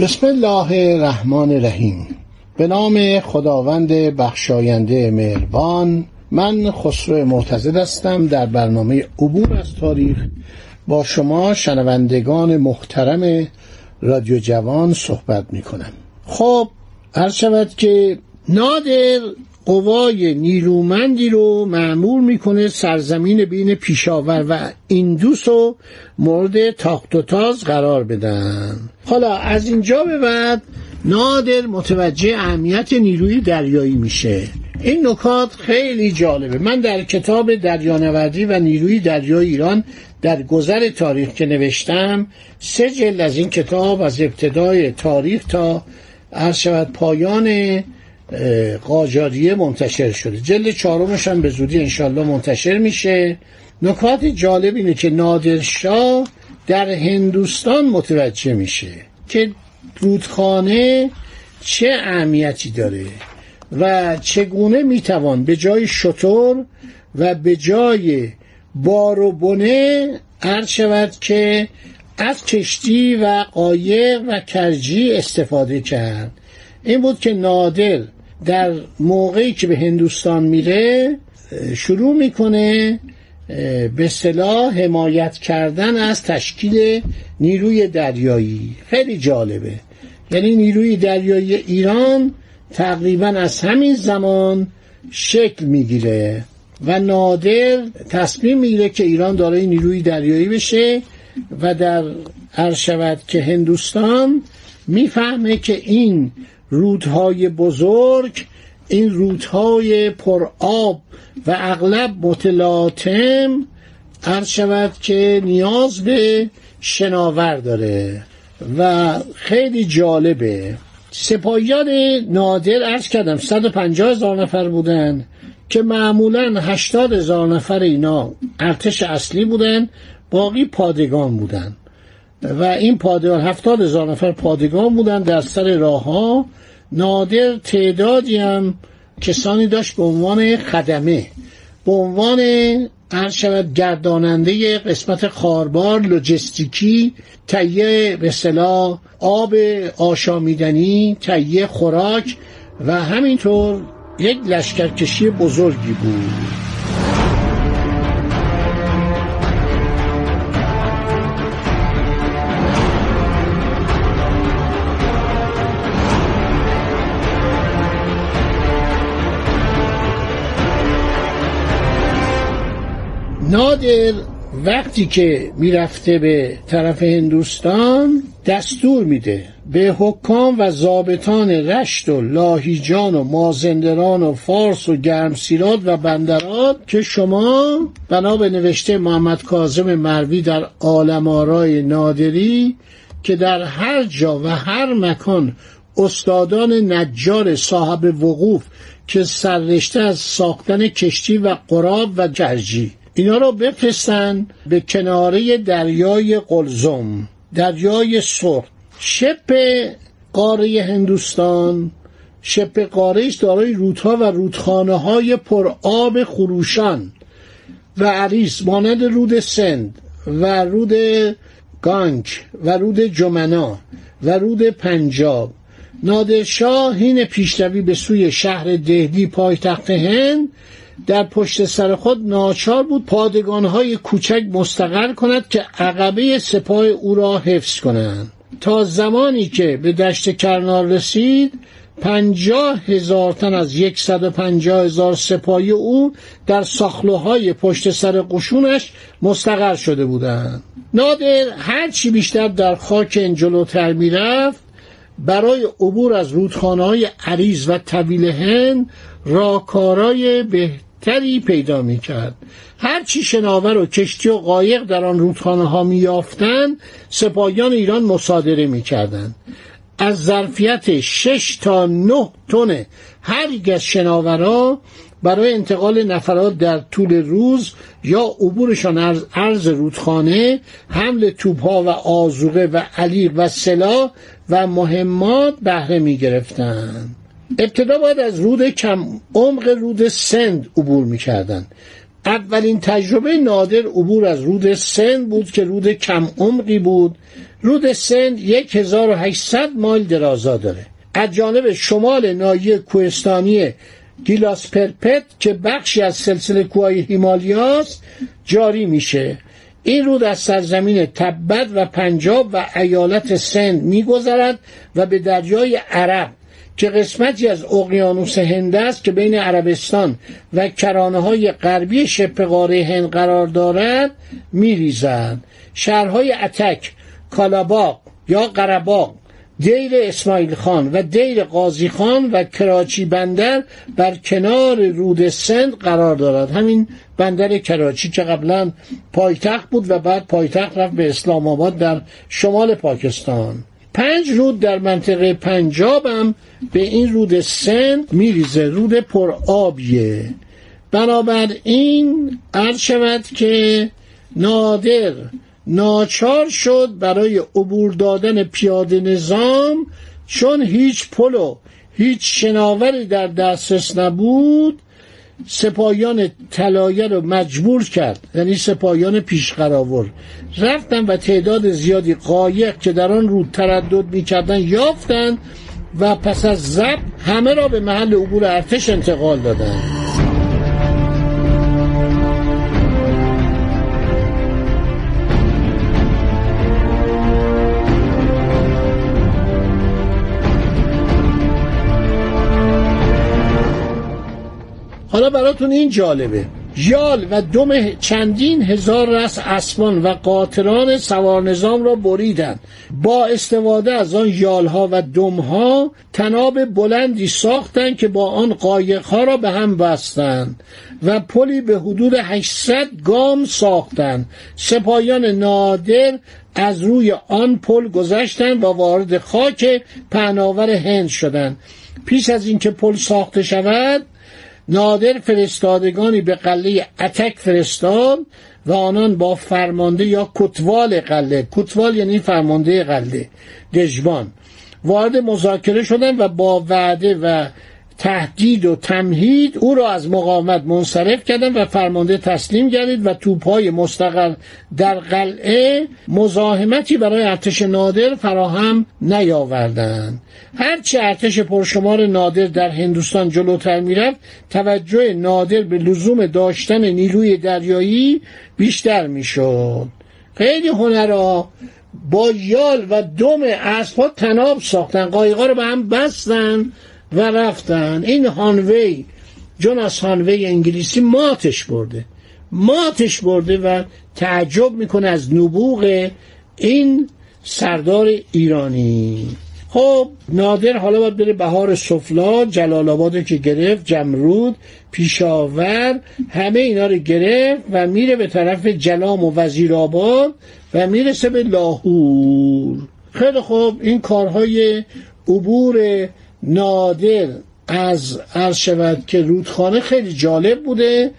بسم الله الرحمن الرحیم. به نام خداوند بخشاینده مهربان من خسرو معتزد هستم در برنامه عبور از تاریخ با شما شنوندگان محترم رادیو جوان صحبت می کنم خب هر شود که نادر قوای نیرومندی رو معمول می‌کنه سرزمین بین پیشاور و ایندوس رو مورد تاخت و تاز قرار بدن. حالا از اینجا به بعد نادر متوجه اهمیت نیروی دریایی میشه. این نکات خیلی جالبه. من در کتاب دریانوردی و نیروی دریای ایران در گذر تاریخ که نوشتم سه جلد از این کتاب از ابتدای تاریخ تا عرض شود پایان قاجاریه منتشر شده. جلد چهارمش هم به زودی انشالله منتشر میشه. نکات جالب اینه که نادرشاه در هندوستان متوجه میشه که رودخانه چه اهمیتی داره و چگونه می‌توان به جای شطور و به جای بار و بنه عرض شود که از کشتی و قایق و کرجی استفاده کرد. این بود که نادر در موقعی که به هندوستان میره شروع می‌کنه به صلاح حمایت کردن از تشکیل نیروی دریایی. خیلی جالبه. یعنی نیروی دریایی ایران تقریبا از همین زمان شکل می‌گیره و نادر تصمیم می‌گیره که ایران دارای نیروی دریایی بشه و در هر شود که هندوستان می‌فهمه که این رودهای بزرگ این رودهای پر آب و اغلب متلاطم عرض شود که نیاز به شناور داره. و خیلی جالبه. سپاهیان نادر عرض کردم 150 هزار نفر بودن که معمولا 80 هزار نفر اینا ارتش اصلی بودن باقی پادگان بودن. و این پادگان 70 هزار نفر پادگان بودن در سر راه ها نادر تعدادی هم کسانی داشت به عنوان خدمه به عنوان هر شود گرداننده قسمت خاربار لوجستیکی تهیه به صلاح آب آشامیدنی تهیه خوراک و همینطور یک لشکرکشی بزرگی بود. نادر وقتی که می‌رفته به طرف هندوستان دستور میده به حکام و ضابطان رشت و لاهیجان و مازندران و فارس و گرمسیرات و بندرات که شما بنا به نوشته محمد کاظم مروی در آرای نادری که در هر جا و هر مکان استادان نجار صاحب وقوف که سررشته از ساختن کشتی و قراب و جرجی اینا رو بفرستن به کناره دریای قلزم دریای سرخ. شپ قاره هندوستان شپ قاره دارای رودها و رودخانه های پر آب خروشان و عریس مانند رود سند و رود گانگ و رود جمنا و رود پنجاب. نادرشاه هین پیشروی به سوی شهر دهلی پایتخت هند در پشت سر خود ناچار بود پادگانهای کوچک مستقر کند که عقبه سپاه او را حفظ کنند. تا زمانی که به دشت کرنال رسید پنجاه هزار تن از یکصد و پنجاه هزار سپاهی او در ساخلوهای پشت سر قشونش مستقر شده بودند. نادر هرچی بیشتر در خاک این جلوتر می‌رفت برای عبور از رودخانه های عریض و طویل هند راکارای به تری پیدا می کرد هر چی شناور و کشتی و قایق در آن رودخانه ها می یافتند سپاهیان ایران مصادره می کردند از ظرفیت 6 تا 9 تن هر یک از شناورا برای انتقال نفرات در طول روز یا عبورشان از عرض رودخانه حمل توپها و آزوقه و علیق و سلاح و مهمات بهره می گرفتند ابتدا باید از رود کم عمق رود سند عبور می کردن. اولین تجربه نادر عبور از رود سند بود که رود کم عمقی بود. رود سند 1800 مایل درازا داره. از جانب شمال ناحیه کوهستانی گیلاس پرپت که بخشی از سلسله کوههای هیمالیاست جاری میشه. این رود از سرزمین تبت و پنجاب و ایالت سند میگذرد و به دریای عرب که قسمتی از اقیانوس هند است که بین عربستان و کرانه های غربی شبه قاره هند قرار دارد میریزد. شهرهای اتک کالاباق یا قرباق دیر اسماعیل خان و دیر قاضی خان و کراچی بندر بر کنار رود سند قرار دارد. همین بندر کراچی که قبلا پایتخت بود و بعد پایتخت رفت به اسلام آباد در شمال پاکستان. پنج رود در منطقه پنجاب هم به این رود سند میریزه رود پر آبیه. بنابراین عرض شود که نادر ناچار شد برای عبور دادن پیاده نظام چون هیچ پل و هیچ شناوری در دسترس نبود. سپاهیان طلایه رو مجبور کرد. یعنی سپاهیان پیشقراور رفتن و تعداد زیادی قایق که در آن رود تردد می‌کردن یافتند و پس از زب همه را به محل عبور ارتش انتقال دادند حالا براتون این جالبه. یال و دم چندین هزار رس اسبان و قاطران سوار نظام را بریدند. با استفاده از آن یالها و دمها تناب بلندی ساختند که با آن قایقها را به هم بستند و پلی به حدود 800 گام ساختند. سپاهیان نادر از روی آن پل گذشتند و وارد خاک پهناور هند شدند. پیش از اینکه پل ساخته شود نادر فرستادگانی به قله اتک فرستاد و آنان با فرمانده یا کتوال قله کتوال یعنی فرمانده قله دژبان وارد مذاکره شدن و با وعده و تهدید و تمهید او را از مقاومت منصرف کردند و فرمانده تسلیم گردید و توپهای مستقر در قلعه مزاحمتی برای ارتش نادر فراهم نیاوردند. هرچه ارتش پرشمار نادر در هندوستان جلوتر می‌رفت توجه نادر به لزوم داشتن نیروی دریایی بیشتر می‌شد. خیلی هنرها با یال و دم اسبها تناب ساختن قایقا رو به هم بستن و رفتن. این هانوی جوناس هانوی انگلیسی ماتش برده. ماتش برده و تعجب می‌کنه از نبوغ این سردار ایرانی. خب نادر حالا باید بره بهار سفلا جلال آباد که گرفت جمرود پیشاور همه اینا رو گرفت و میره به طرف جلام و وزیر آباد و می‌رسه به لاهور. خیلی خوب این کارهای عبور نادر از عرض شود که رودخانه خیلی جالب بوده.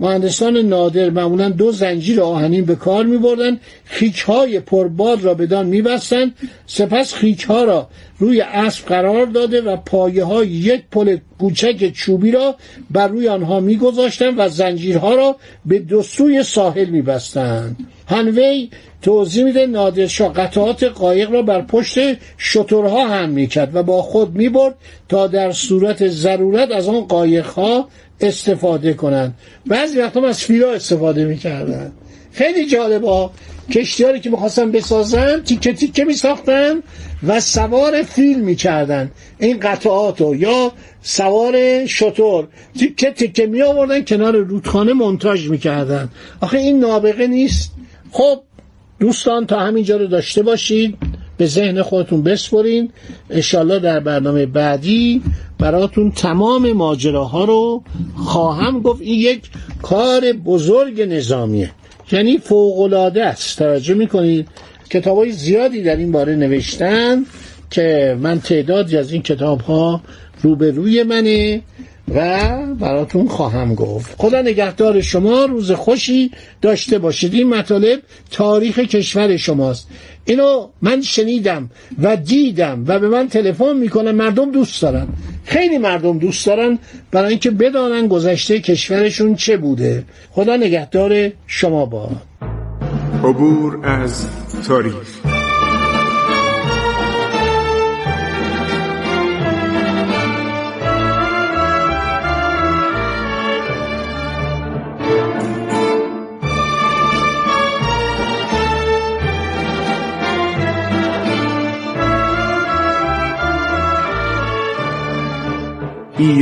مهندسان نادر معمولا دو زنجیر آهنین به کار می بردن خیک های پرباد را بدان می بستن. سپس خیک ها را روی اسب قرار داده و پایه های یک پل کوچک چوبی را بر روی آنها می گذاشتن و زنجیرها را به دو سوی ساحل می بستن. هنوی توضیح میده نادرشاه قطعات قایق را بر پشت شترها هم می‌کرد و با خود می‌برد تا در صورت ضرورت از آن قایقها استفاده کنند. بعضی وقتا از فیلا استفاده می‌کردن خیلی جالبا کشتیاری که می‌خواستن بسازن تیکه تیکه میساختن و سوار فیل می‌کردن. این قطعات رو. یا سوار شطور تیکه تیکه می آوردن کنار رودخانه منتاج می‌کردن. آخه این نابغه نیست. خب دوستان تا همینجا رو داشته باشید. به ذهن خودتون بسپرین. انشالله در برنامه بعدی براتون تمام ماجراها رو خواهم گفت. این یک کار بزرگ نظامیه. یعنی فوقلاده است. توجه می‌کنید؟ کتاب های زیادی در این باره نوشتن که من تعدادی از این کتاب ها روبروی منه. و براتون خواهم گفت. خدا نگهدار شما روز خوشی داشته باشید. این مطالب تاریخ کشور شماست. اینو من شنیدم و دیدم و به من تلفن می‌کنن مردم دوست دارن. خیلی مردم دوست دارن برای اینکه بدانن گذشته کشورشون چه بوده. خدا نگهدار شما با. عبور از تاریخ.